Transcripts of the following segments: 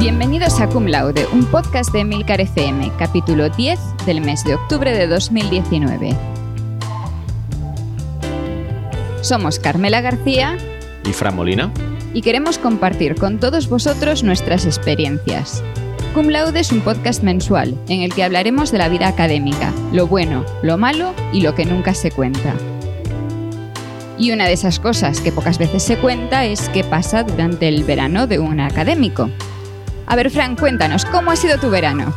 Bienvenidos a Cum Laude, un podcast de Milcar FM, capítulo 10 del mes de octubre de 2019. Somos Carmela García y Fran Molina y queremos compartir con todos vosotros nuestras experiencias. Cum Laude es un podcast mensual en el que hablaremos de la vida académica, lo bueno, lo malo y lo que nunca se cuenta. Y una de esas cosas que pocas veces se cuenta es qué pasa durante el verano de un académico. A ver, Fran, cuéntanos, ¿cómo ha sido tu verano?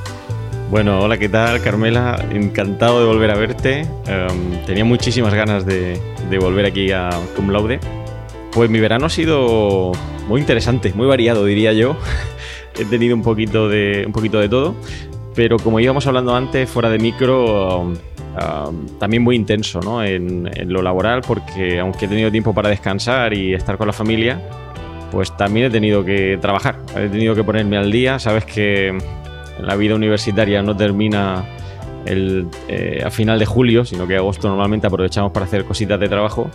Bueno, hola, ¿qué tal, Carmela? Encantado de volver a verte. Em, tenía muchísimas ganas de, volver aquí a Cum Laude. Pues mi verano ha sido muy interesante, muy variado, diría yo. He tenido un poquito de, un poquito de todo, pero como íbamos hablando antes, fuera de micro, um, um, también muy intenso ¿no? en lo laboral, porque aunque he tenido tiempo para descansar y estar con la familia, pues también he tenido que trabajar, he tenido que ponerme al día. Sabes que la vida universitaria no termina el, eh, a final de julio, sino que agosto normalmente aprovechamos para hacer cositas de trabajo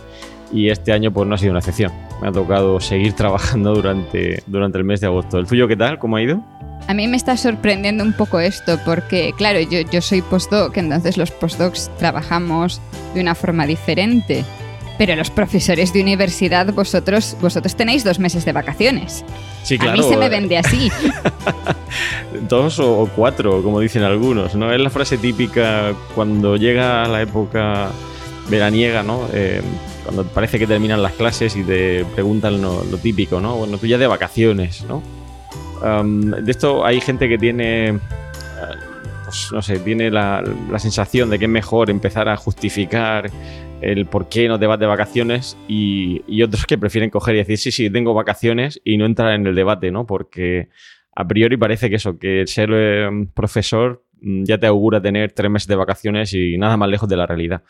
y este año pues no ha sido una excepción. Me ha tocado seguir trabajando durante, durante el mes de agosto. ¿El tuyo qué tal? ¿Cómo ha ido? A mí me está sorprendiendo un poco esto porque, claro, yo, yo soy postdoc, entonces los postdocs trabajamos de una forma diferente. Pero los profesores de universidad, vosotros, vosotros tenéis dos meses de vacaciones. Sí, claro. A mí se me vende así. dos o cuatro, como dicen algunos, ¿no? Es la frase típica cuando llega la época veraniega, ¿no? Eh, cuando parece que terminan las clases y te preguntan lo, lo típico, ¿no? Bueno, tú ya de vacaciones, ¿no? Um, de esto hay gente que tiene pues, no sé, tiene la, la, sensación de que es mejor empezar a justificar el por qué no te vas de vacaciones y, otros que prefieren coger y decir, sí, sí, tengo vacaciones y no entrar en el debate, ¿no? Porque a priori parece que eso, que ser eh, profesor mm, ya te augura tener tres meses de vacaciones y nada más lejos de la realidad.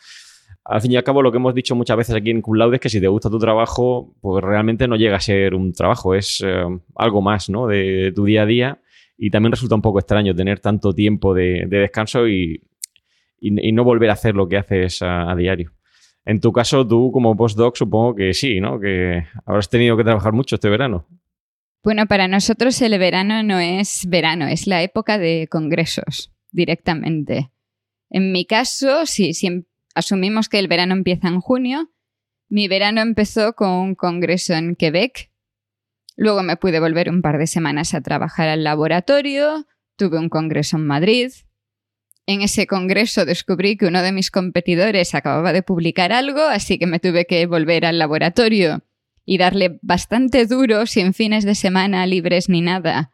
Al fin y al cabo, lo que hemos dicho muchas veces aquí en Cum es que si te gusta tu trabajo, pues realmente no llega a ser un trabajo, es eh, algo más, ¿no? De, tu día a día y también resulta un poco extraño tener tanto tiempo de, de descanso y, no volver a hacer lo que haces a, diario. En tu caso, tú como postdoc supongo que sí, ¿no? Que habrás tenido que trabajar mucho este verano. Bueno, para nosotros el verano no es verano, es la época de congresos directamente. En mi caso, si, asumimos que el verano empieza en junio, mi verano empezó con un congreso en Quebec Luego me pude volver un par de semanas a trabajar al laboratorio, tuve un congreso en Madrid. En ese congreso descubrí que uno de mis competidores acababa de publicar algo, así que me tuve que volver al laboratorio y darle bastante duro, sin fines de semana libres ni nada,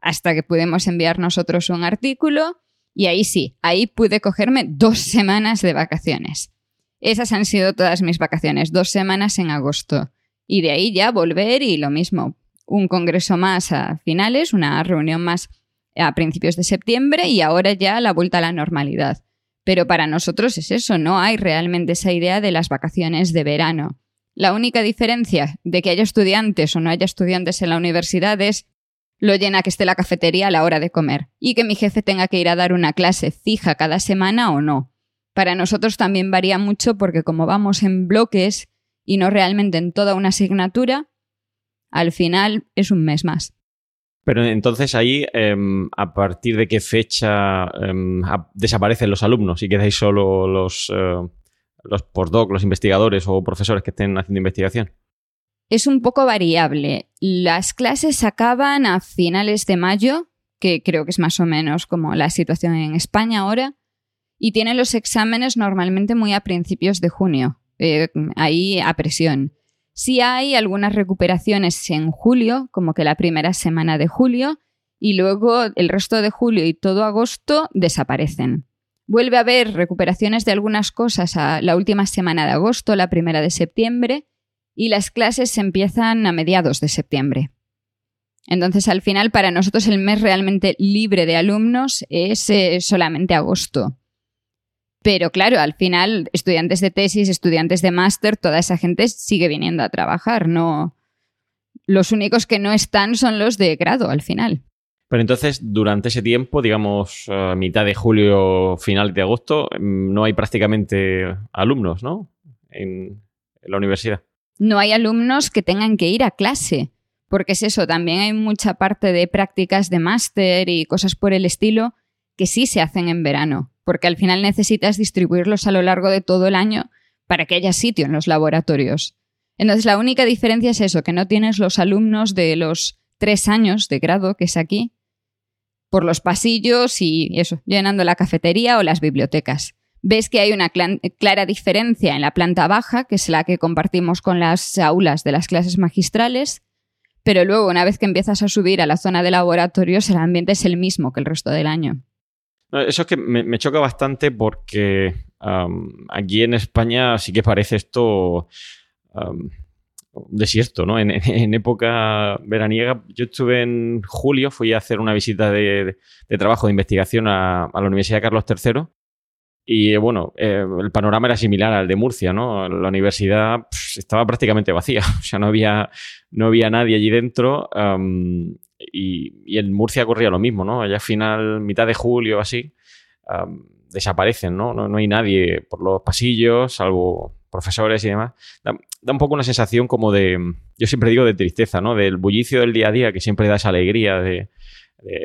hasta que pudimos enviar nosotros un artículo y ahí sí, ahí pude cogerme dos semanas de vacaciones. Esas han sido todas mis vacaciones, dos semanas en agosto. Y de ahí ya volver y lo mismo, un congreso más a finales, una reunión más a principios de septiembre y ahora ya la vuelta a la normalidad. Pero para nosotros es eso, no hay realmente esa idea de las vacaciones de verano. La única diferencia de que haya estudiantes o no haya estudiantes en la universidad es lo llena que esté la cafetería a la hora de comer y que mi jefe tenga que ir a dar una clase fija cada semana o no. Para nosotros también varía mucho porque como vamos en bloques y no realmente en toda una asignatura, al final es un mes más. Pero entonces ahí, eh, ¿a partir de qué fecha eh, desaparecen los alumnos y quedáis solo los, eh, los postdoc, los investigadores o profesores que estén haciendo investigación? Es un poco variable. Las clases acaban a finales de mayo, que creo que es más o menos como la situación en España ahora, y tienen los exámenes normalmente muy a principios de junio eh, ahí a presión. Sí hay algunas recuperaciones en julio, como que la primera semana de julio, y luego el resto de julio y todo agosto desaparecen. Vuelve a haber recuperaciones de algunas cosas a la última semana de agosto, la primera de septiembre, y las clases empiezan a mediados de septiembre. Entonces, al final, para nosotros el mes realmente libre de alumnos es eh, solamente agosto. Pero claro, al final, estudiantes de tesis, estudiantes de máster, toda esa gente sigue viniendo a trabajar. No. Los únicos que no están son los de grado al final. Pero entonces, durante ese tiempo, digamos, a mitad de julio, final de agosto, no hay prácticamente alumnos, ¿no? En, en la universidad. No hay alumnos que tengan que ir a clase, porque es eso, también hay mucha parte de prácticas de máster y cosas por el estilo que sí se hacen en verano, porque al final necesitas distribuirlos a lo largo de todo el año para que haya sitio en los laboratorios. Entonces la única diferencia es eso, que no tienes los alumnos de los tres años de grado, que es aquí, por los pasillos y eso, llenando la cafetería o las bibliotecas. Ves que hay una clara diferencia en la planta baja, que es la que compartimos con las aulas de las clases magistrales, pero luego una vez que empiezas a subir a la zona de laboratorios, el ambiente es el mismo que el resto del año. Eso es que me, choca bastante porque aquí en España sí que parece esto un desierto, ¿no? En, época veraniega, yo estuve en julio, fui a hacer una visita de, trabajo de investigación a, la Universidad Carlos III y bueno, eh, el panorama era similar al de Murcia, ¿no? La universidad estaba prácticamente vacía, o sea, no había, no había nadie allí dentro y, en Murcia corría lo mismo, ¿no? Allá final, mitad de julio, así, desaparecen, ¿no? ¿no? hay nadie por los pasillos, salvo profesores y demás. Da, un poco una sensación como de, yo siempre digo de tristeza, ¿no? Del bullicio del día a día que siempre da esa alegría de,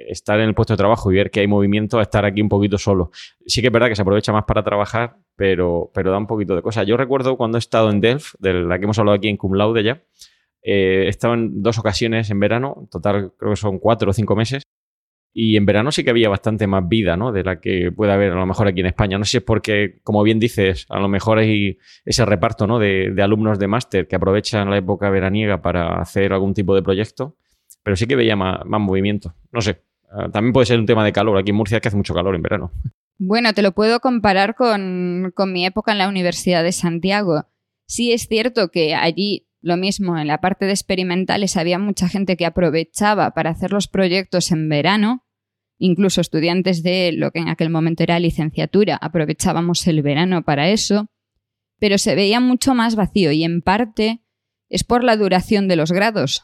estar en el puesto de trabajo y ver que hay movimiento a estar aquí un poquito solo. Sí que es verdad que se aprovecha más para trabajar, pero, pero da un poquito de cosa. Yo recuerdo cuando he estado en Delft, de la que hemos hablado aquí en Cum Laude ya, eh, he estado en dos ocasiones en verano, en total creo que son cuatro o cinco meses, y en verano sí que había bastante más vida, ¿no? De la que puede haber a lo mejor aquí en España. No sé si es porque, como bien dices, a lo mejor hay ese reparto, ¿no? De, alumnos de máster que aprovechan la época veraniega para hacer algún tipo de proyecto, pero sí que veía más, movimiento. No sé. Ah, también puede ser un tema de calor. Aquí en Murcia que hace mucho calor en verano. Bueno, te lo puedo comparar con, con mi época en la Universidad de Santiago. Sí es cierto que allí lo mismo, en la parte de experimentales había mucha gente que aprovechaba para hacer los proyectos en verano, incluso estudiantes de lo que en aquel momento era licenciatura, aprovechábamos el verano para eso, pero se veía mucho más vacío y en parte es por la duración de los grados,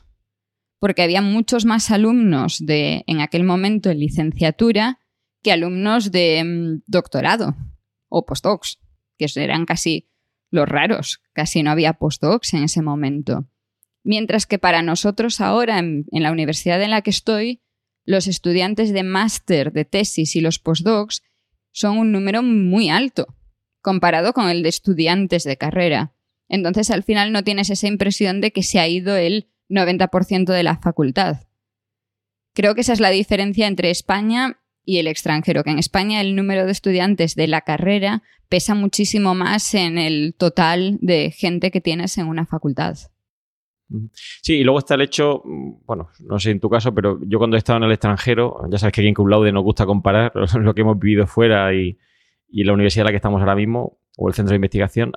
porque había muchos más alumnos de en aquel momento en licenciatura que alumnos de mm, doctorado o postdocs, que eran casi los raros, casi no había postdocs en ese momento. Mientras que para nosotros ahora, en, la universidad en la que estoy, los estudiantes de máster, de tesis y los postdocs son un número muy alto, comparado con el de estudiantes de carrera. Entonces al final no tienes esa impresión de que se ha ido el 90% de la facultad. Creo que esa es la diferencia entre España y el extranjero, que en España el número de estudiantes de la carrera pesa muchísimo más en el total de gente que tienes en una facultad. Sí, y luego está el hecho, mm, bueno, no sé en tu caso, pero yo cuando he estado en el extranjero, ya sabes que aquí en Cum Laude nos gusta comparar lo que hemos vivido fuera y, la universidad en la que estamos ahora mismo, o el centro de investigación.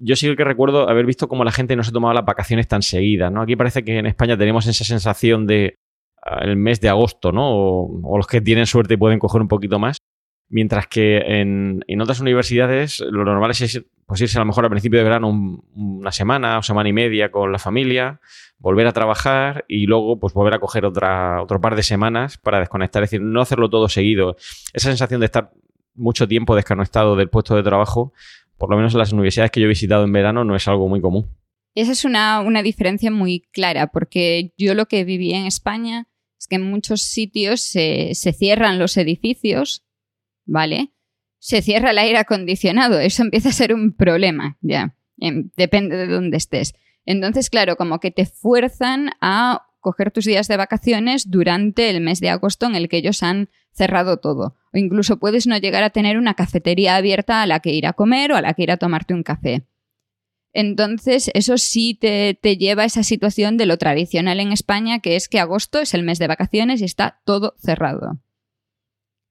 yo sí que recuerdo haber visto cómo la gente no se tomaba las vacaciones tan seguidas, ¿no? Aquí parece que en España tenemos esa sensación de el mes de agosto, ¿no? O, los que tienen suerte pueden coger un poquito más. Mientras que en, otras universidades lo normal es pues irse a lo mejor al principio de verano una semana o semana y media con la familia, volver a trabajar y luego pues volver a coger otra, otro par de semanas para desconectar. Es decir, no hacerlo todo seguido. Esa sensación de estar mucho tiempo desconectado del puesto de trabajo, por lo menos en las universidades que yo he visitado en verano, no es algo muy común. Esa es una, una diferencia muy clara, porque yo lo que viví en España es que en muchos sitios se, cierran los edificios, ¿vale? Se cierra el aire acondicionado, eso empieza a ser un problema, ya, depende de dónde estés. Entonces, claro, como que te fuerzan a coger tus días de vacaciones durante el mes de agosto en el que ellos han cerrado todo. O incluso puedes no llegar a tener una cafetería abierta a la que ir a comer o a la que ir a tomarte un café. Entonces, eso sí te, lleva a esa situación de lo tradicional en España, que es que agosto es el mes de vacaciones y está todo cerrado.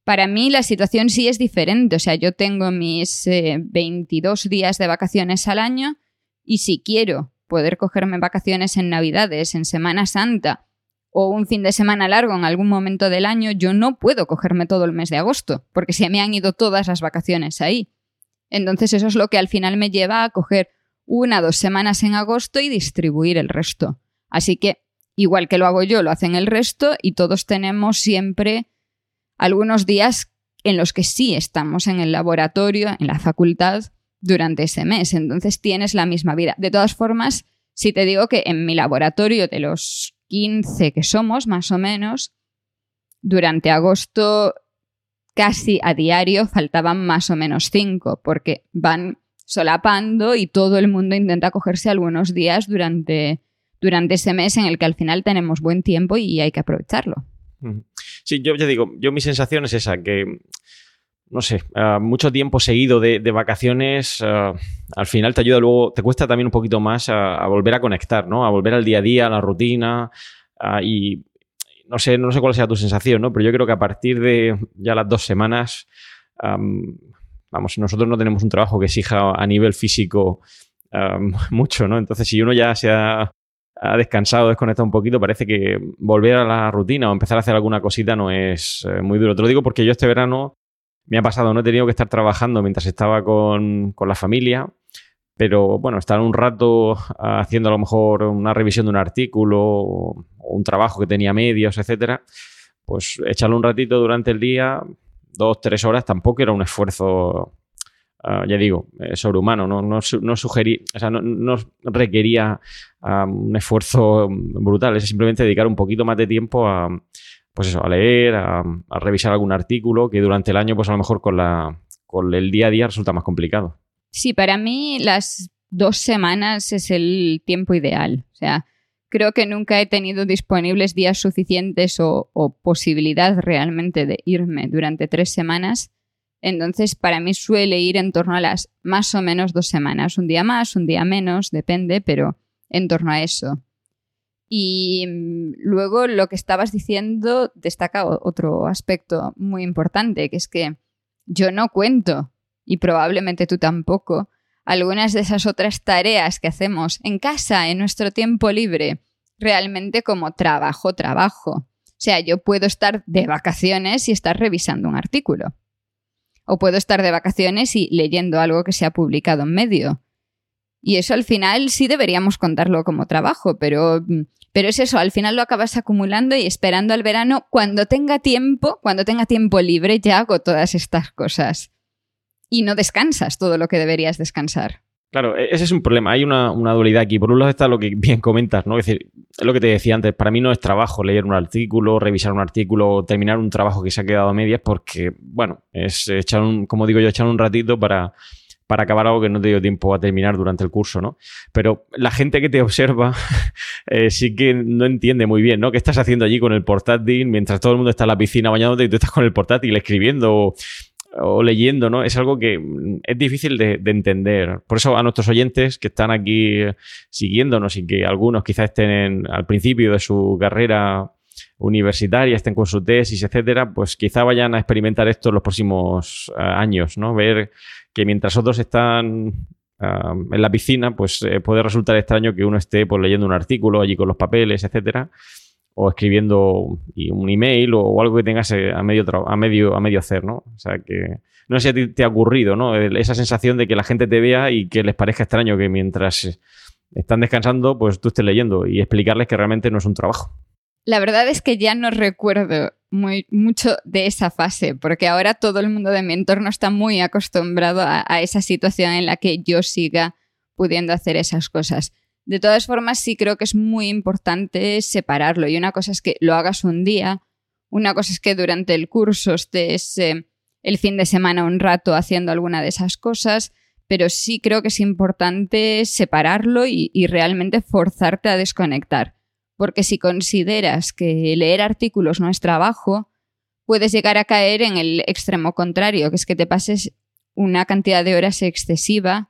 Para mí la situación sí es diferente, o sea, yo tengo mis 22 eh, días de vacaciones al año y si quiero poder cogerme vacaciones en Navidades, en Semana Santa o un fin de semana largo en algún momento del año, yo no puedo cogerme todo el mes de agosto, porque se me han ido todas las vacaciones ahí. Entonces eso es lo que al final me lleva a coger una dos semanas en agosto y distribuir el resto. Así que, igual que lo hago yo, lo hacen el resto y todos tenemos siempre algunos días en los que sí estamos en el laboratorio, en la facultad, durante ese mes. Entonces tienes la misma vida. De todas formas, Si te digo que en mi laboratorio de los 15 que somos, más o menos, durante agosto casi a diario faltaban más o menos 5, porque van solapando y todo el mundo intenta cogerse algunos días durante, durante ese mes en el que al final tenemos buen tiempo y hay que aprovecharlo. Sí, yo ya digo, yo mi sensación es esa, que no sé, uh, mucho tiempo seguido de, vacaciones, uh, al final te ayuda luego, te cuesta también un poquito más a, volver a conectar, ¿no? A volver al día a día, a la rutina. Uh, y no sé, no sé cuál sea tu sensación, ¿no? Pero yo creo que a partir de ya las dos semanas, vamos, nosotros no tenemos un trabajo que exija a nivel físico mucho, ¿no? Entonces, si uno ya se ha, ha descansado, desconectado un poquito, parece que volver a la rutina o empezar a hacer alguna cosita no es eh, muy duro. Te lo digo porque yo este verano me ha pasado, no he tenido que estar trabajando mientras estaba con, con la familia, pero bueno, estar un rato haciendo a lo mejor una revisión de un artículo o un trabajo que tenía medios, etcétera, pues echarlo un ratito durante el día, dos, tres horas, tampoco era un esfuerzo, uh, ya digo, eh, sobrehumano, no, no, sugerí, o sea, no, requería un esfuerzo brutal, es simplemente dedicar un poquito más de tiempo a pues eso, a leer, a, revisar algún artículo que durante el año, pues a lo mejor con, la, con el día a día resulta más complicado. Sí, para mí las dos semanas es el tiempo ideal. O sea, creo que nunca he tenido disponibles días suficientes o posibilidad realmente de irme durante tres semanas. Entonces, para mí suele ir en torno a las más o menos dos semanas. Un día más, un día menos, depende, pero en torno a eso. Y mm, luego lo que estabas diciendo destaca otro aspecto muy importante, que es que yo no cuento, y probablemente tú tampoco, algunas de esas otras tareas que hacemos en casa, en nuestro tiempo libre, realmente como trabajo, trabajo. O sea, yo puedo estar de vacaciones y estar revisando un artículo. O puedo estar de vacaciones y leyendo algo que se ha publicado en medio. Y eso al final sí deberíamos contarlo como trabajo, pero, pero es eso, al final lo acabas acumulando y esperando al verano cuando tenga tiempo, cuando tenga tiempo libre, ya hago todas estas cosas. Y no descansas todo lo que deberías descansar. Claro, e-, ese es un problema. Hay una, dualidad aquí. Por un lado está lo que bien comentas, ¿no? Es decir, lo que te decía antes. Para mí no es trabajo leer un artículo, revisar un artículo, terminar un trabajo que se ha quedado a medias, porque, bueno, es echar un, como digo yo, echar un ratito para, para acabar algo que no te dio tiempo a terminar durante el curso, ¿no? Pero la gente que te observa eh, sí que no entiende muy bien, ¿no? ¿Qué estás haciendo allí con el portátil mientras todo el mundo está en la piscina bañándote y tú estás con el portátil escribiendo o, o leyendo, ¿no? Es algo que es difícil de, de, entender. Por eso a nuestros oyentes que están aquí siguiéndonos y que algunos quizás estén al principio de su carrera universitaria, estén con su tesis, etcétera, pues quizá vayan a experimentar esto en los próximos uh, años, ¿no? Ver que mientras otros están en la piscina, pues eh, puede resultar extraño que uno esté pues, leyendo un artículo allí con los papeles, etcétera, o escribiendo un email o, algo que tengas eh, a medio, a medio, a medio hacer, ¿no? O sea que no sé si te ha ocurrido, ¿no? Esa sensación de que la gente te vea y que les parezca extraño que mientras están descansando, pues tú estés leyendo y explicarles que realmente no es un trabajo. La verdad es que ya no recuerdo muy, mucho de esa fase, porque ahora todo el mundo de mi entorno está muy acostumbrado a esa situación en la que yo siga pudiendo hacer esas cosas. De todas formas, sí creo que es muy importante separarlo. Y una cosa es que lo hagas un día, una cosa es que durante el curso estés eh, el fin de semana un rato haciendo alguna de esas cosas, pero sí creo que es importante separarlo y, y realmente forzarte a desconectar. Porque si consideras que leer artículos no es trabajo, puedes llegar a caer en el extremo contrario, que es que te pases una cantidad de horas excesiva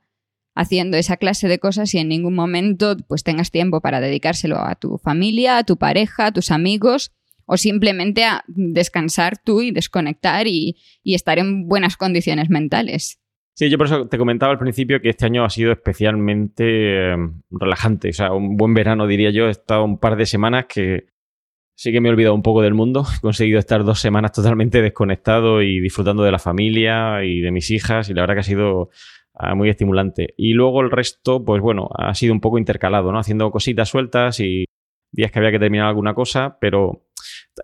haciendo esa clase de cosas y en ningún momento pues tengas tiempo para dedicárselo a tu familia, a tu pareja, a tus amigos o simplemente a descansar tú y desconectar y, estar en buenas condiciones mentales. Sí, yo por eso te comentaba al principio que este año ha sido especialmente eh, relajante. O sea, un buen verano, diría yo. He estado un par de semanas que sí que me he olvidado un poco del mundo. He conseguido estar dos semanas totalmente desconectado y disfrutando de la familia y de mis hijas. Y la verdad que ha sido muy estimulante. Y luego el resto, pues bueno, ha sido un poco intercalado, ¿no? Haciendo cositas sueltas y días que había que terminar alguna cosa, pero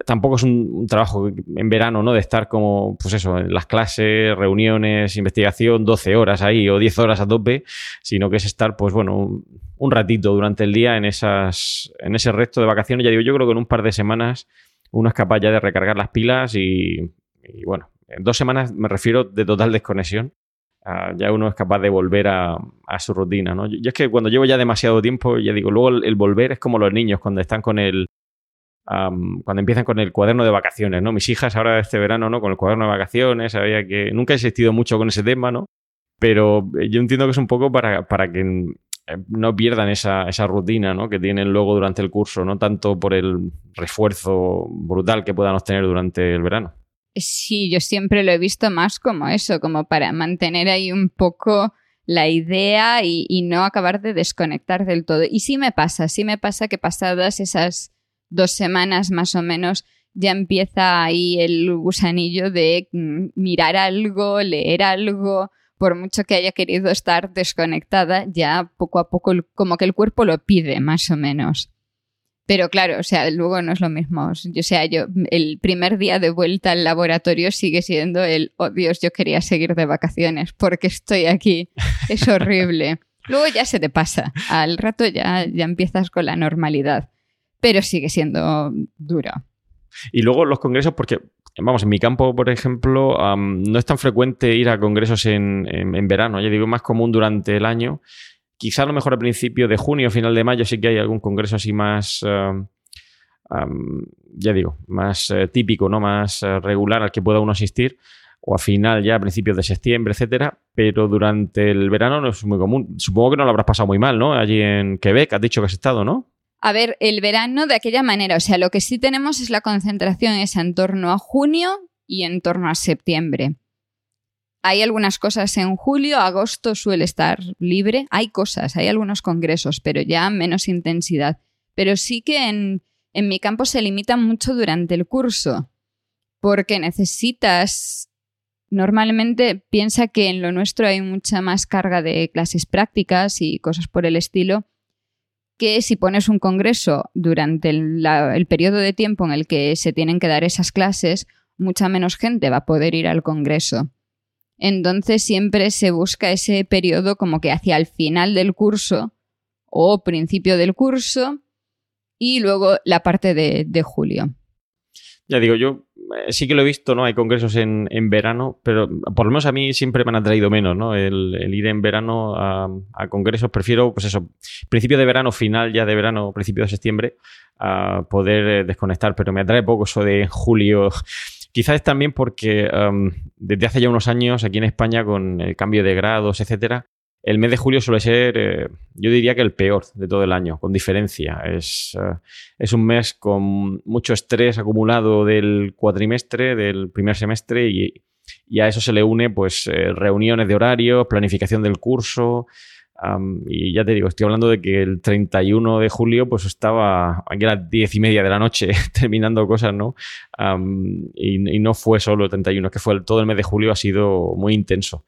tampoco es un, trabajo en verano, ¿no? De estar como, pues eso, en las clases, reuniones, investigación, 12 horas ahí o 10 horas a tope, sino que es estar, pues bueno, un, ratito durante el día en, esas, en ese resto de vacaciones. Ya digo, yo creo que en un par de semanas uno es capaz ya de recargar las pilas y, bueno, en dos semanas me refiero de total desconexión. Ah, ya uno es capaz de volver a, su rutina, ¿no? Yo, es que cuando llevo ya demasiado tiempo, ya digo, luego el volver es como los niños cuando están con el, cuando empiezan con el cuaderno de vacaciones, ¿no? Mis hijas ahora este verano, ¿no? Con el cuaderno de vacaciones, había que... Nunca he existido mucho con ese tema, ¿no? Pero eh, yo entiendo que es un poco para, para que eh, no pierdan esa, esa, rutina ¿no? que tienen luego durante el curso, no tanto por el refuerzo brutal que puedan obtener durante el verano. Sí, yo siempre lo he visto más como eso, como para mantener ahí un poco la idea y, y no acabar de desconectar del todo. Y sí me pasa, sí me pasa que pasadas esas dos semanas más o menos ya empieza ahí el gusanillo de mm, mirar algo, leer algo, por mucho que haya querido estar desconectada, ya poco a poco como que el cuerpo lo pide, más o menos. Pero claro, o sea, luego no es lo mismo. O sea, yo, el primer día de vuelta al laboratorio sigue siendo el, oh Dios, yo quería seguir de vacaciones porque estoy aquí. Es horrible. luego ya se te pasa. Al rato ya, ya empiezas con la normalidad pero sigue siendo dura. Y luego los congresos, porque, vamos, en mi campo, por ejemplo, no es tan frecuente ir a congresos en, verano, ya digo, más común durante el año. Quizá a lo mejor a principio de junio, final de mayo, sí que hay algún congreso así más, ya digo, más eh, típico, ¿no? Más eh, regular al que pueda uno asistir o a final ya, a principios de septiembre, etcétera, pero durante el verano no es muy común. Supongo que no lo habrás pasado muy mal, ¿no? Allí en Quebec, has dicho que has estado, ¿no? A ver, el verano de aquella manera, o sea, lo que sí tenemos es la concentración es en torno a junio y en torno a septiembre. Hay algunas cosas en julio, agosto suele estar libre, hay cosas, hay algunos congresos, pero ya menos intensidad. Pero sí que en, en mi campo se limita mucho durante el curso, porque necesitas Normalmente piensa que en lo nuestro hay mucha más carga de clases prácticas y cosas por el estilo, que si pones un congreso durante el, periodo de tiempo en el que se tienen que dar esas clases, mucha menos gente va a poder ir al congreso. Entonces siempre se busca ese periodo como que hacia el final del curso o principio del curso y luego la parte de, julio. Ya digo, yo eh, sí que lo he visto, ¿no? Hay congresos en, verano, pero por lo menos a mí siempre me han atraído menos, ¿no? El, ir en verano a, congresos, prefiero, pues eso, principio de verano, final ya de verano, principio de septiembre, a poder eh, desconectar, pero me atrae poco eso de julio. Quizás es también porque desde hace ya unos años aquí en España, con el cambio de grados, etcétera, el mes de julio suele ser, eh, yo diría que el peor de todo el año, con diferencia. Es, eh, es, un mes con mucho estrés acumulado del cuatrimestre, del primer semestre, y, a eso se le une pues eh, reuniones de horario, planificación del curso. Y ya te digo, estoy hablando de que el 31 de julio pues estaba aquí a las 10 y media de la noche terminando cosas, ¿no? y, no fue solo el 31, es que fue todo el mes de julio ha sido muy intenso.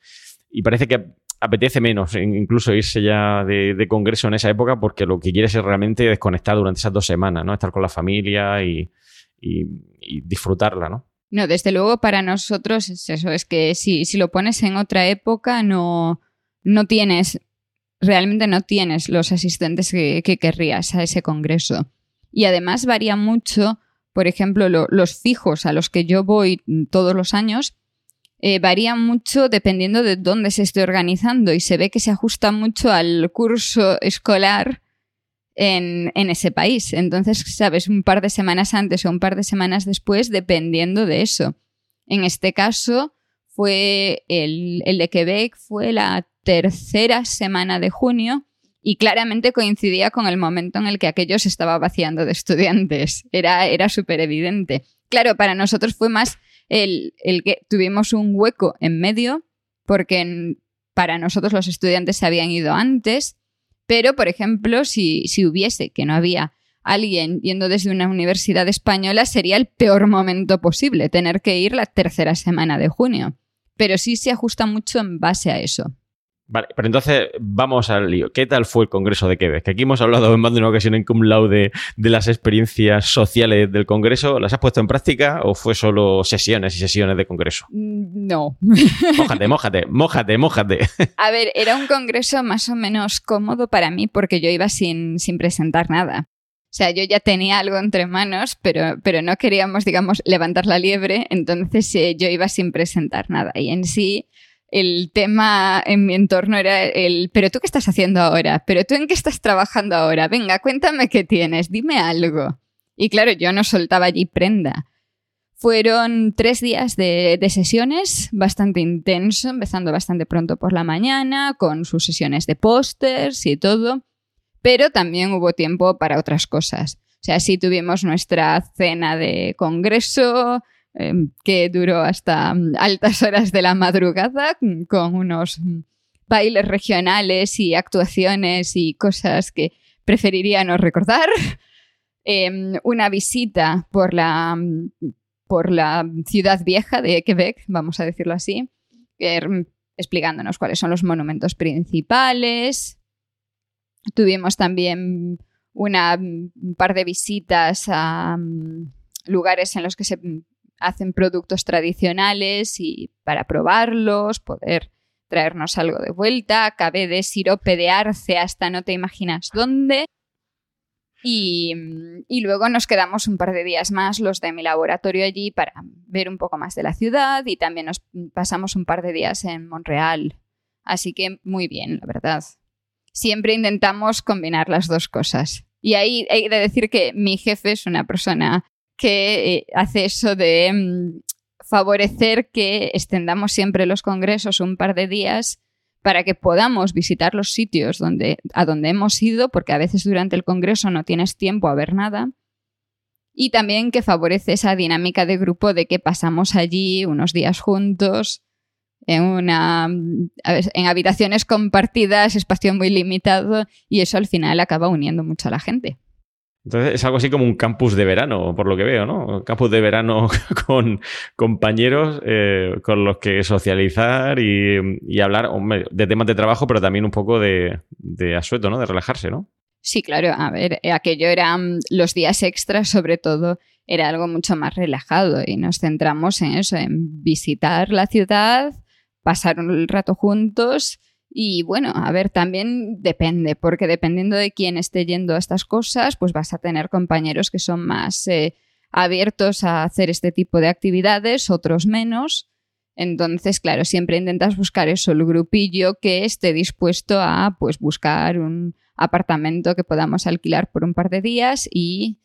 Y parece que apetece menos incluso irse ya de, congreso en esa época porque lo que quieres es realmente desconectar durante esas dos semanas, ¿no? Estar con la familia y, disfrutarla, ¿no? No, desde luego para nosotros es eso, es que si, si lo pones en otra época no, no tienes, realmente no tienes los asistentes que, querrías a ese congreso. Y además varía mucho, por ejemplo, los fijos a los que yo voy todos los años, eh, varía mucho dependiendo de dónde se esté organizando y se ve que se ajusta mucho al curso escolar en, ese país. Entonces, sabes, un par de semanas antes o un par de semanas después, dependiendo de eso. En este caso, fue el, el de Quebec, fue la tercera semana de junio y claramente coincidía con el momento en el que aquello se estaba vaciando de estudiantes. Era, era súper evidente. Claro, para nosotros fue más el, que tuvimos un hueco en medio porque para nosotros los estudiantes se habían ido antes, pero por ejemplo, si, si hubiese, que no había alguien yendo desde una universidad española, sería el peor momento posible, tener que ir la tercera semana de junio. Pero sí se ajusta mucho en base a eso. Vale, pero entonces vamos al lío. ¿Qué tal fue el Congreso de Quebec? Que aquí hemos hablado en más de una ocasión en cum laude de las experiencias sociales del Congreso. ¿Las has puesto en práctica o fue solo sesiones y sesiones de Congreso? Mm, no. Mójate, mójate, mójate, mójate. A ver, era un Congreso más o menos cómodo para mí porque yo iba sin, sin presentar nada. Sea, yo ya tenía algo entre manos, pero, pero no queríamos, digamos, levantar la liebre, entonces eh, yo iba sin presentar nada. Y en sí, el tema en mi entorno era el, pero tú qué estás haciendo ahora, pero tú en qué estás trabajando ahora, venga, cuéntame qué tienes, dime algo. Y claro, yo no soltaba allí prenda. Fueron tres días de, de, sesiones, bastante intenso, empezando bastante pronto por la mañana, con sus sesiones de pósters y todo, pero también hubo tiempo para otras cosas. O sea, sí tuvimos nuestra cena de congreso, Em, que duró hasta mm, altas horas de la madrugada mm, con unos mm, bailes regionales y actuaciones y cosas que preferiría no recordar. Em, una visita por la, por la ciudad vieja de Quebec, vamos a decirlo así, explicándonos cuáles son los monumentos principales. Tuvimos también una, un par de visitas a lugares en los que se hacen productos tradicionales y para probarlos, poder traernos algo de vuelta. Acabé de sirope arce hasta no te imaginas dónde. Y, y, luego nos quedamos un par de días más los de mi laboratorio allí para ver un poco más de la ciudad y también nos pasamos un par de días en Montreal. Así que muy bien, la verdad. Siempre intentamos combinar las dos cosas. Y ahí hay de decir que mi jefe es una persona que eh, hace eso de mm, favorecer que extendamos siempre los congresos un par de días para que podamos visitar los sitios donde, a donde hemos ido, porque a veces durante el congreso no tienes tiempo a ver nada. Y también que favorece esa dinámica de grupo de que pasamos allí unos días juntos, en, una, en habitaciones compartidas, espacio muy limitado, y eso al final acaba uniendo mucho a la gente. Entonces es algo así como un campus de verano, por lo que veo, ¿no? Un campus de verano con compañeros eh, con los que socializar y, hablar de temas de trabajo, pero también un poco de, de, asueto, ¿no? De relajarse, ¿no? Sí, claro. A ver, aquello eran los días extras, sobre todo, era algo mucho más relajado y nos centramos en eso, en visitar la ciudad, pasar un rato juntos y bueno, a ver, también depende, porque dependiendo de quién esté yendo a estas cosas, pues vas a tener compañeros que son más eh, abiertos a hacer este tipo de actividades, otros menos. Entonces, claro, siempre intentas buscar eso, el grupillo que esté dispuesto a pues buscar un apartamento que podamos alquilar por un par de días y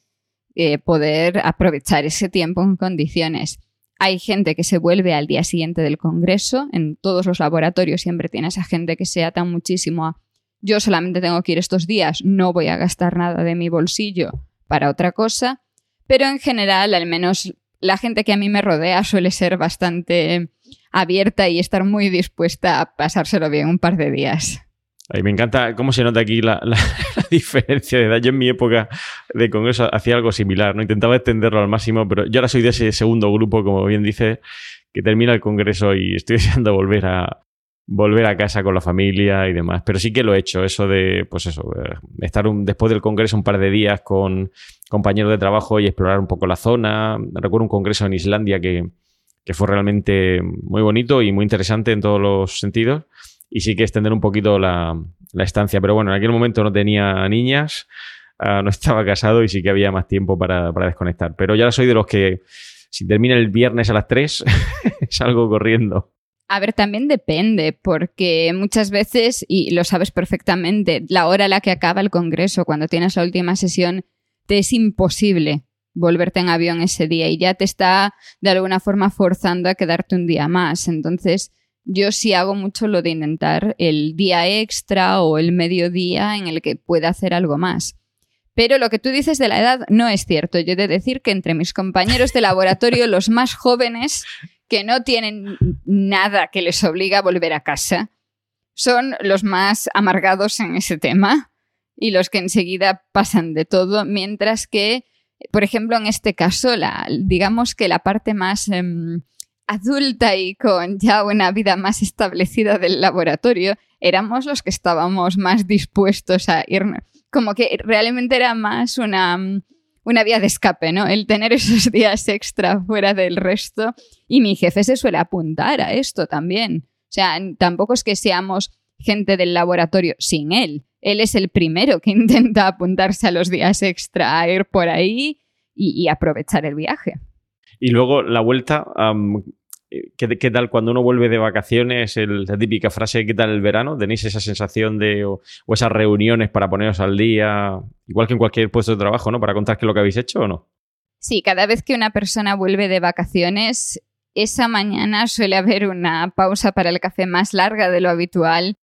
eh, poder aprovechar ese tiempo en condiciones. Hay gente que se vuelve al día siguiente del congreso. En todos los laboratorios siempre tienes a gente que se ata muchísimo a yo solamente tengo que ir estos días, no voy a gastar nada de mi bolsillo para otra cosa. Pero en general, al menos la gente que a mí me rodea suele ser bastante abierta y estar muy dispuesta a pasárselo bien un par de días. Ay, me encanta cómo se nota aquí la, diferencia de edad. Yo en mi época de congreso hacía algo similar, ¿no? Intentaba extenderlo al máximo, pero yo ahora soy de ese segundo grupo, como bien dice, que termina el congreso y estoy deseando volver a volver a casa con la familia y demás. Pero sí que lo he hecho, eso de, pues eso, eh, estar después del congreso un par de días con compañeros de trabajo y explorar un poco la zona. Recuerdo un congreso en Islandia que, que fue realmente muy bonito y muy interesante en todos los sentidos y sí que extender un poquito la, estancia. Pero bueno, en aquel momento no tenía niñas, ah, no estaba casado y sí que había más tiempo para, desconectar. Pero ya soy de los que si termina el viernes a las 3, salgo corriendo. A ver, también depende, porque muchas veces, y lo sabes perfectamente, la hora a la que acaba el Congreso, cuando tienes la última sesión, te es imposible volverte en avión ese día y ya te está de alguna forma forzando a quedarte un día más. Entonces, yo sí hago mucho lo de intentar el día extra o el mediodía en el que pueda hacer algo más. Pero lo que tú dices de la edad no es cierto. Yo he de decir que entre mis compañeros de laboratorio, los más jóvenes, que no tienen nada que les obliga a volver a casa, son los más amargados en ese tema y los que enseguida pasan de todo, mientras que, por ejemplo, en este caso, la, digamos que la parte más... Em, adulta y con ya una vida más establecida del laboratorio éramos los que estábamos más dispuestos a ir. Como que realmente era más una, una vía de escape, ¿no? El tener esos días extra fuera del resto. Y mi jefe se suele apuntar a esto también. O sea, tampoco es que seamos gente del laboratorio sin él. Él es el primero que intenta apuntarse a los días extra, a ir por ahí y, aprovechar el viaje. Y luego la vuelta, ¿qué, tal cuando uno vuelve de vacaciones? la típica frase, ¿qué tal el verano? ¿Tenéis esa sensación de, o, esas reuniones para poneros al día, igual que en cualquier puesto de trabajo, ¿no? Para contar qué es lo que habéis hecho o no? Sí, cada vez que una persona vuelve de vacaciones, esa mañana suele haber una pausa para el café más larga de lo habitual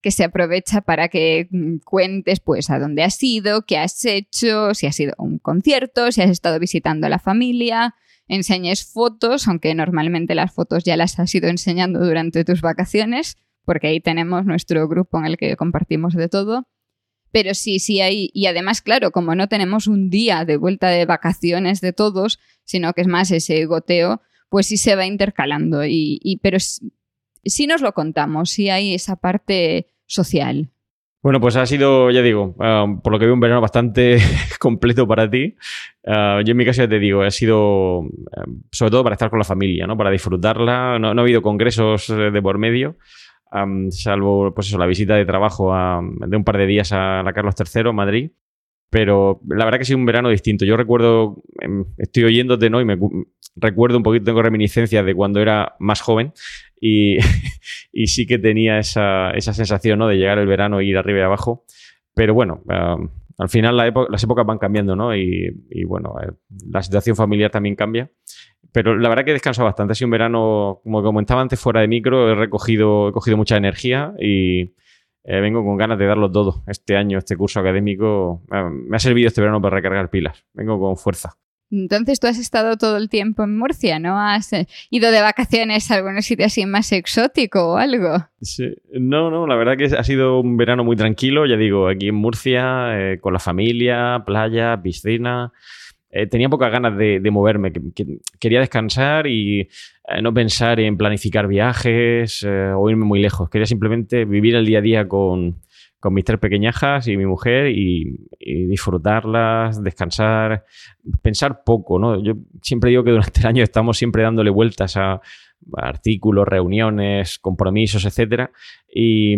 que se aprovecha para que mm, cuentes pues a dónde has ido, qué has hecho, si has ido a un concierto, si has estado visitando a la familia, enseñes fotos, aunque normalmente las fotos ya las has ido enseñando durante tus vacaciones, porque ahí tenemos nuestro grupo en el que compartimos de todo. Pero sí, sí hay, y además, claro, como no tenemos un día de vuelta de vacaciones de todos, sino que es más ese goteo, pues sí se va intercalando. Y, pero sí nos lo contamos, sí hay esa parte social. Bueno, pues ha sido, ya digo, ah, por lo que veo, un verano bastante completo para ti. Ah, yo en mi caso ya te digo, ha sido ah, sobre todo para estar con la familia, ¿no? Para disfrutarla. No, ha habido congresos eh, de por medio, salvo pues eso, la visita de trabajo de un par de días a la Carlos III, Madrid. Pero la verdad que ha sido un verano distinto. Yo recuerdo, em, estoy oyéndote, ¿no? Y me recuerdo un poquito, tengo reminiscencias de cuando era más joven y, sí que tenía esa, sensación ¿no? de llegar el verano e ir arriba y abajo. Pero bueno, al final las épocas van cambiando, ¿no? Y, bueno, eh, la situación familiar también cambia. Pero la verdad que he bastante. Ha sido un verano, como comentaba antes, fuera de micro. He recogido, he cogido mucha energía y eh, vengo con ganas de darlo todo este año, este curso académico. me ha servido este verano para recargar pilas. Vengo con fuerza. Entonces tú has estado todo el tiempo en Murcia, ¿no? ¿Has eh, ido de vacaciones a algún sitio así más exótico o algo? Sí. No, no, la verdad que ha sido un verano muy tranquilo, ya digo, aquí en Murcia, eh, con la familia, playa, piscina. Eh, tenía pocas ganas de, moverme, quería descansar y no pensar en planificar viajes o irme muy lejos. Quería simplemente vivir el día a día con, con mis tres pequeñajas y mi mujer y, disfrutarlas, descansar, pensar poco, ¿no? Yo siempre digo que durante el año estamos siempre dándole vueltas a, artículos, reuniones, compromisos, etcétera, y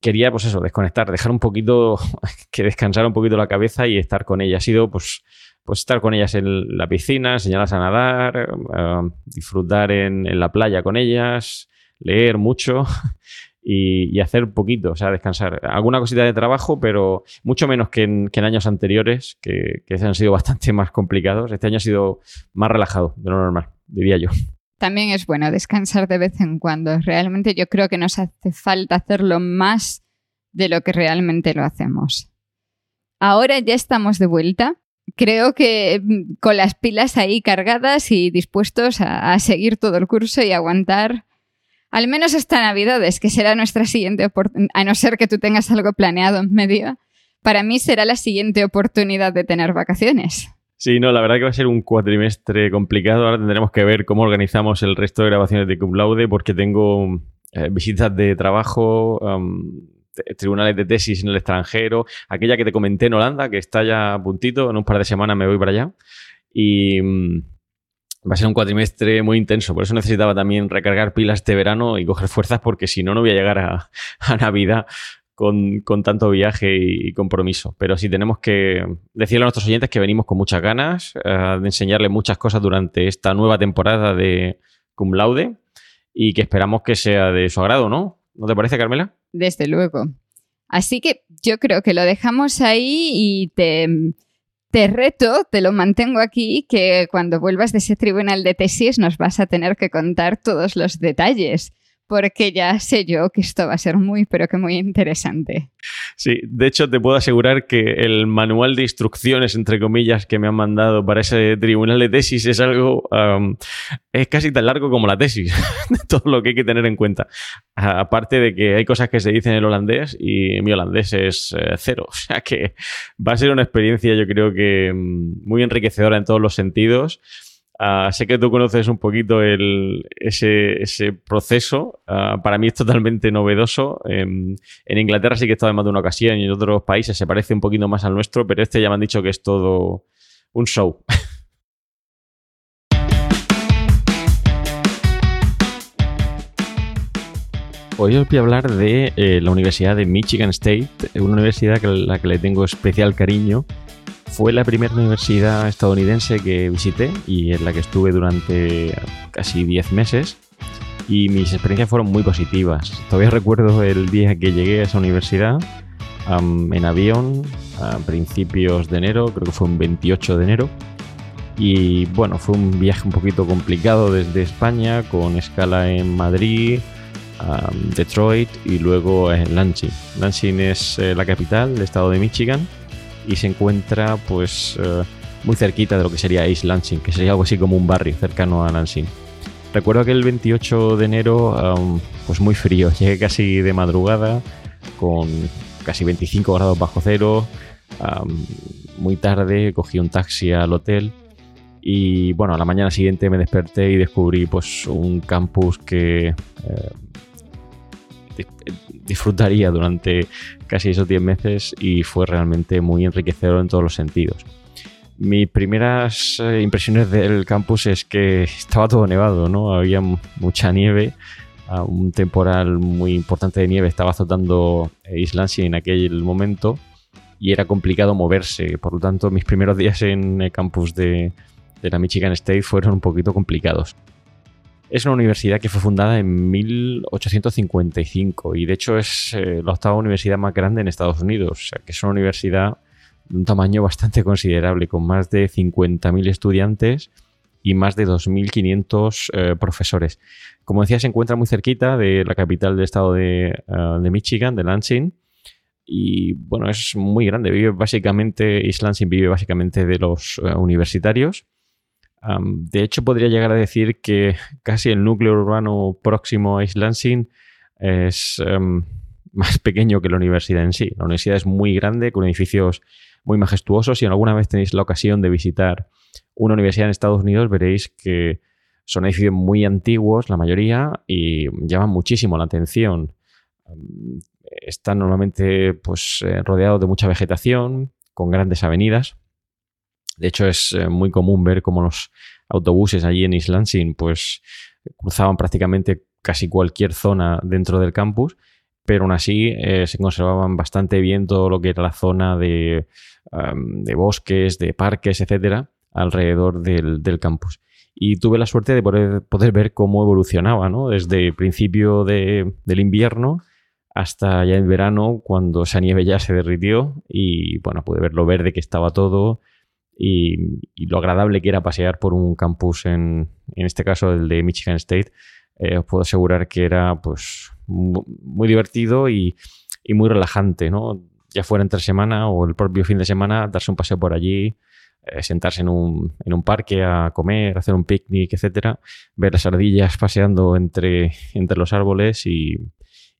quería, pues eso, desconectar, dejar un poquito, que descansar un poquito la cabeza y estar con ella. Ha sido, pues, pues estar con ellas en la piscina, enseñarlas a nadar, eh, disfrutar en la playa con ellas, leer mucho y, hacer poquito, o sea, descansar. Alguna cosita de trabajo, pero mucho menos que en, años anteriores, que, que, han sido bastante más complicados. Este año ha sido más relajado de lo normal, diría yo. También es bueno descansar de vez en cuando. Realmente yo creo que nos hace falta hacerlo más de lo que realmente lo hacemos. Ahora ya estamos de vuelta. Creo que mm, con las pilas ahí cargadas y dispuestos a, a seguir todo el curso y aguantar al menos esta Navidad, es que será nuestra siguiente oportunidad, a no ser que tú tengas algo planeado en medio, para mí será la siguiente oportunidad de tener vacaciones. Sí, no, la verdad que va a ser un cuatrimestre complicado. Ahora tendremos que ver cómo organizamos el resto de grabaciones de Cum Laude, porque tengo eh, visitas de trabajo, tribunales de tesis en el extranjero, aquella que te comenté en Holanda, que está ya a puntito, en un par de semanas me voy para allá. Y, mm, Va a ser un cuatrimestre muy intenso, por eso necesitaba también recargar pilas este verano y coger fuerzas, porque si no, no voy a llegar a, Navidad con, tanto viaje y compromiso. Pero sí tenemos que decirle a nuestros oyentes que venimos con muchas ganas eh, de enseñarles muchas cosas durante esta nueva temporada de Cum Laude y que esperamos que sea de su agrado, ¿no? ¿No te parece, Carmela? Desde luego. Así que yo creo que lo dejamos ahí y te te reto, te lo mantengo aquí, que cuando vuelvas de ese tribunal de tesis nos vas a tener que contar todos los detalles porque ya sé yo que esto va a ser muy, pero que muy interesante. Sí, de hecho te puedo asegurar que el manual de instrucciones, entre comillas, que me han mandado para ese tribunal de tesis es algo, es casi tan largo como la tesis, todo lo que hay que tener en cuenta. Aparte de que hay cosas que se dicen en holandés y mi holandés es eh, cero, o sea que va a ser una experiencia yo creo que mm, muy enriquecedora en todos los sentidos Ah, sé que tú conoces un poquito ese, proceso. Ah, para mí es totalmente novedoso. Em, en Inglaterra sí que he estado en más de una ocasión y en otros países se parece un poquito más al nuestro, pero este ya me han dicho que es todo un show. Hoy os voy a hablar de eh, la Universidad de Michigan State, una universidad a la que le tengo especial cariño fue la primera universidad estadounidense que visité y en la que estuve durante casi 10 meses y mis experiencias fueron muy positivas. Todavía recuerdo el día que llegué a esa universidad en avión a principios de enero, creo que fue un 28 de enero. Y bueno, fue un viaje un poquito complicado desde España, con escala en Madrid, Detroit y luego en Lansing. Lansing es eh, la capital del estado de Michigan y se encuentra pues eh, muy cerquita de lo que sería East Lansing, que sería algo así como un barrio cercano a Lansing. Recuerdo que el 28 de enero, pues muy frío, llegué casi de madrugada, con casi 25 grados bajo cero, muy tarde cogí un taxi al hotel y bueno, a la mañana siguiente me desperté y descubrí pues un campus que eh, disfrutaría durante casi esos 10 meses y fue realmente muy enriquecedor en todos los sentidos. Mis primeras eh, impresiones del campus es que estaba todo nevado, ¿no? Había mucha nieve, un temporal muy importante de nieve estaba azotando Islandia en aquel momento y era complicado moverse. Por lo tanto, mis primeros días en el campus de, de la Michigan State fueron un poquito complicados. Es una universidad que fue fundada en 1855 y de hecho es eh, la octava universidad más grande en Estados Unidos, o sea que es una universidad de un tamaño bastante considerable, con más de 50.000 estudiantes y más de 2.500 eh, profesores. Como decía, se encuentra muy cerquita de la capital del estado de, eh, de Michigan, de Lansing, y bueno, es muy grande. Vive básicamente, East Lansing vive básicamente de los universitarios de hecho, podría llegar a decir que casi el núcleo urbano próximo a East Lansing es em, más pequeño que la universidad en sí. La universidad es muy grande, con edificios muy majestuosos. Si alguna vez tenéis la ocasión de visitar una universidad en Estados Unidos, veréis que son edificios muy antiguos, la mayoría, y llaman muchísimo la atención. están normalmente pues, eh, rodeados de mucha vegetación, con grandes avenidas. De hecho, es eh, muy común ver cómo los autobuses allí en East Lansing pues cruzaban prácticamente casi cualquier zona dentro del campus, pero aún así eh, se conservaban bastante bien todo lo que era la zona de, bosques, de parques, etcétera, alrededor del, campus. Y tuve la suerte de poder, poder ver cómo evolucionaba, ¿no? Desde el principio del invierno hasta ya en verano, cuando esa nieve ya se derritió y bueno, pude ver lo verde que estaba todo, y, lo agradable que era pasear por un campus, en, en este caso el de Michigan State, eh, os puedo asegurar que era pues muy divertido y, y, muy relajante, ¿no? Ya fuera entre semana o el propio fin de semana, darse un paseo por allí, eh, sentarse en un, en un, parque a comer, hacer un picnic, etcétera, ver las ardillas paseando entre, entre los árboles y,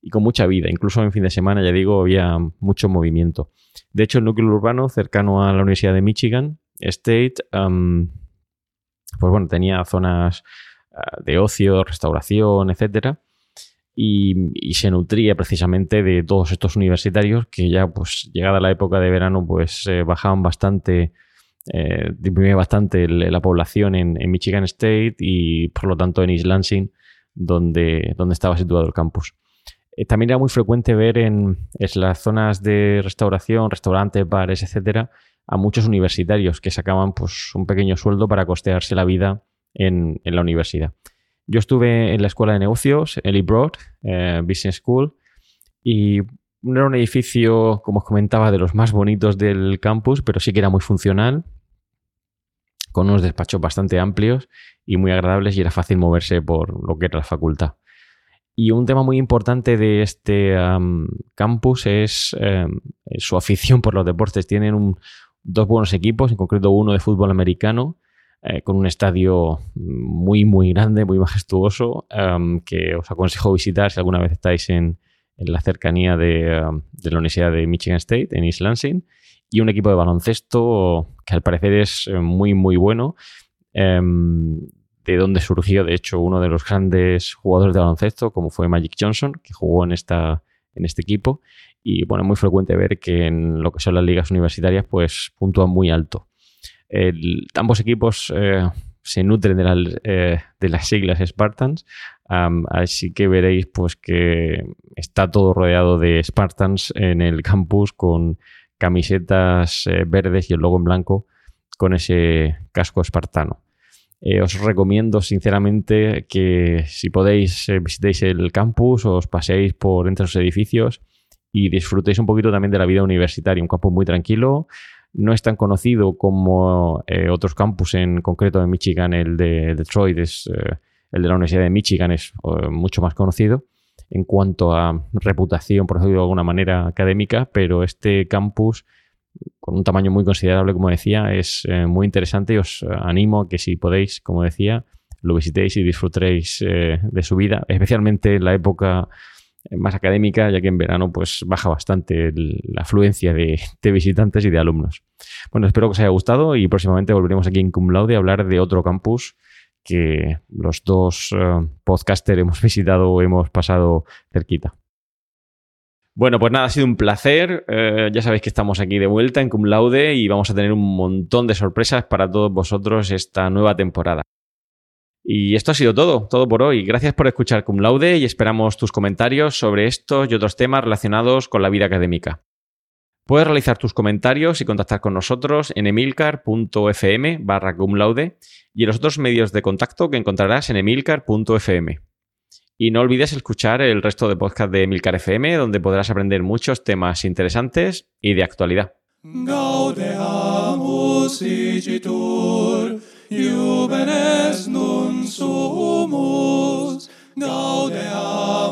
y con mucha vida. Incluso en fin de semana, ya digo, había mucho movimiento. De hecho, el núcleo urbano cercano a la Universidad de Michigan State, pues bueno, tenía zonas ah, de ocio, restauración, etcétera. Y, se nutría precisamente de todos estos universitarios que ya, pues, llegada la época de verano, pues bajaban bastante, eh, bastante la población en, Michigan State y por lo tanto en East Lansing, donde, donde estaba situado el campus. Eh, también era muy frecuente ver en, en, las zonas de restauración, restaurantes, bares, etcétera, a muchos universitarios que sacaban pues, un pequeño sueldo para costearse la vida en, la universidad. Yo estuve en la escuela de negocios, Ellie Broad, eh, Business School, y no era un edificio, como os comentaba, de los más bonitos del campus, pero sí que era muy funcional, con unos despachos bastante amplios y muy agradables y era fácil moverse por lo que era la facultad. Y un tema muy importante de este campus es em, su afición por los deportes. Tienen un, dos buenos equipos, en concreto uno de fútbol americano, eh, con un estadio muy, muy grande, muy majestuoso, em, que os aconsejo visitar si alguna vez estáis en, la cercanía de, em, de, la Universidad de Michigan State, en East Lansing, y un equipo de baloncesto que al parecer es eh, muy, muy bueno. em, de dónde surgió, de hecho, uno de los grandes jugadores de baloncesto, como fue Magic Johnson, que jugó en, esta, en este equipo. Y bueno, es muy frecuente ver que en lo que son las ligas universitarias, pues puntúan muy alto. ambos equipos eh, se nutren de, eh, de, las siglas Spartans, así que veréis pues que está todo rodeado de Spartans en el campus con camisetas eh, verdes y el logo en blanco con ese casco espartano. Eh, os recomiendo sinceramente que si podéis eh, visitéis el campus, os paseéis por entre los edificios y disfrutéis un poquito también de la vida universitaria. Un campus muy tranquilo, no es tan conocido como eh, otros campus, en concreto en Michigan, el de Detroit, es, el de la Universidad de Michigan es mucho más conocido en cuanto a reputación, por decirlo de alguna manera académica, pero este campus con un tamaño muy considerable, como decía, es eh, muy interesante y os animo a que si podéis, como decía, lo visitéis y disfrutéis eh, de su vida, especialmente en la época eh, más académica, ya que en verano pues baja bastante la afluencia de, visitantes y de alumnos. Bueno, espero que os haya gustado y próximamente volveremos aquí en Cum Laude a hablar de otro campus que los dos podcasters hemos visitado o hemos pasado cerquita. Bueno, pues nada, ha sido un placer. Eh, ya sabéis que estamos aquí de vuelta en Cum Laude y vamos a tener un montón de sorpresas para todos vosotros esta nueva temporada. Y esto ha sido todo, todo por hoy. Gracias por escuchar Cum Laude y esperamos tus comentarios sobre estos y otros temas relacionados con la vida académica. Puedes realizar tus comentarios y contactar con nosotros en emilcar.fm barra cum laude y en los otros medios de contacto que encontrarás en emilcar.fm. Y no olvides escuchar el resto de podcast de Milcar FM, donde podrás aprender muchos temas interesantes y de actualidad. iubenes nun sumus, gaudeamus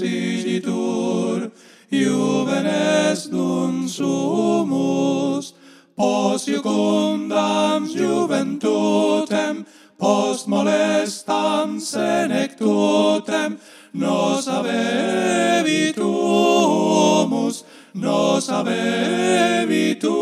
igitur, iubenes nun sumus, pos iucundam juventutem, post molestam senectutem, nos avevitumus, nos avevitumus.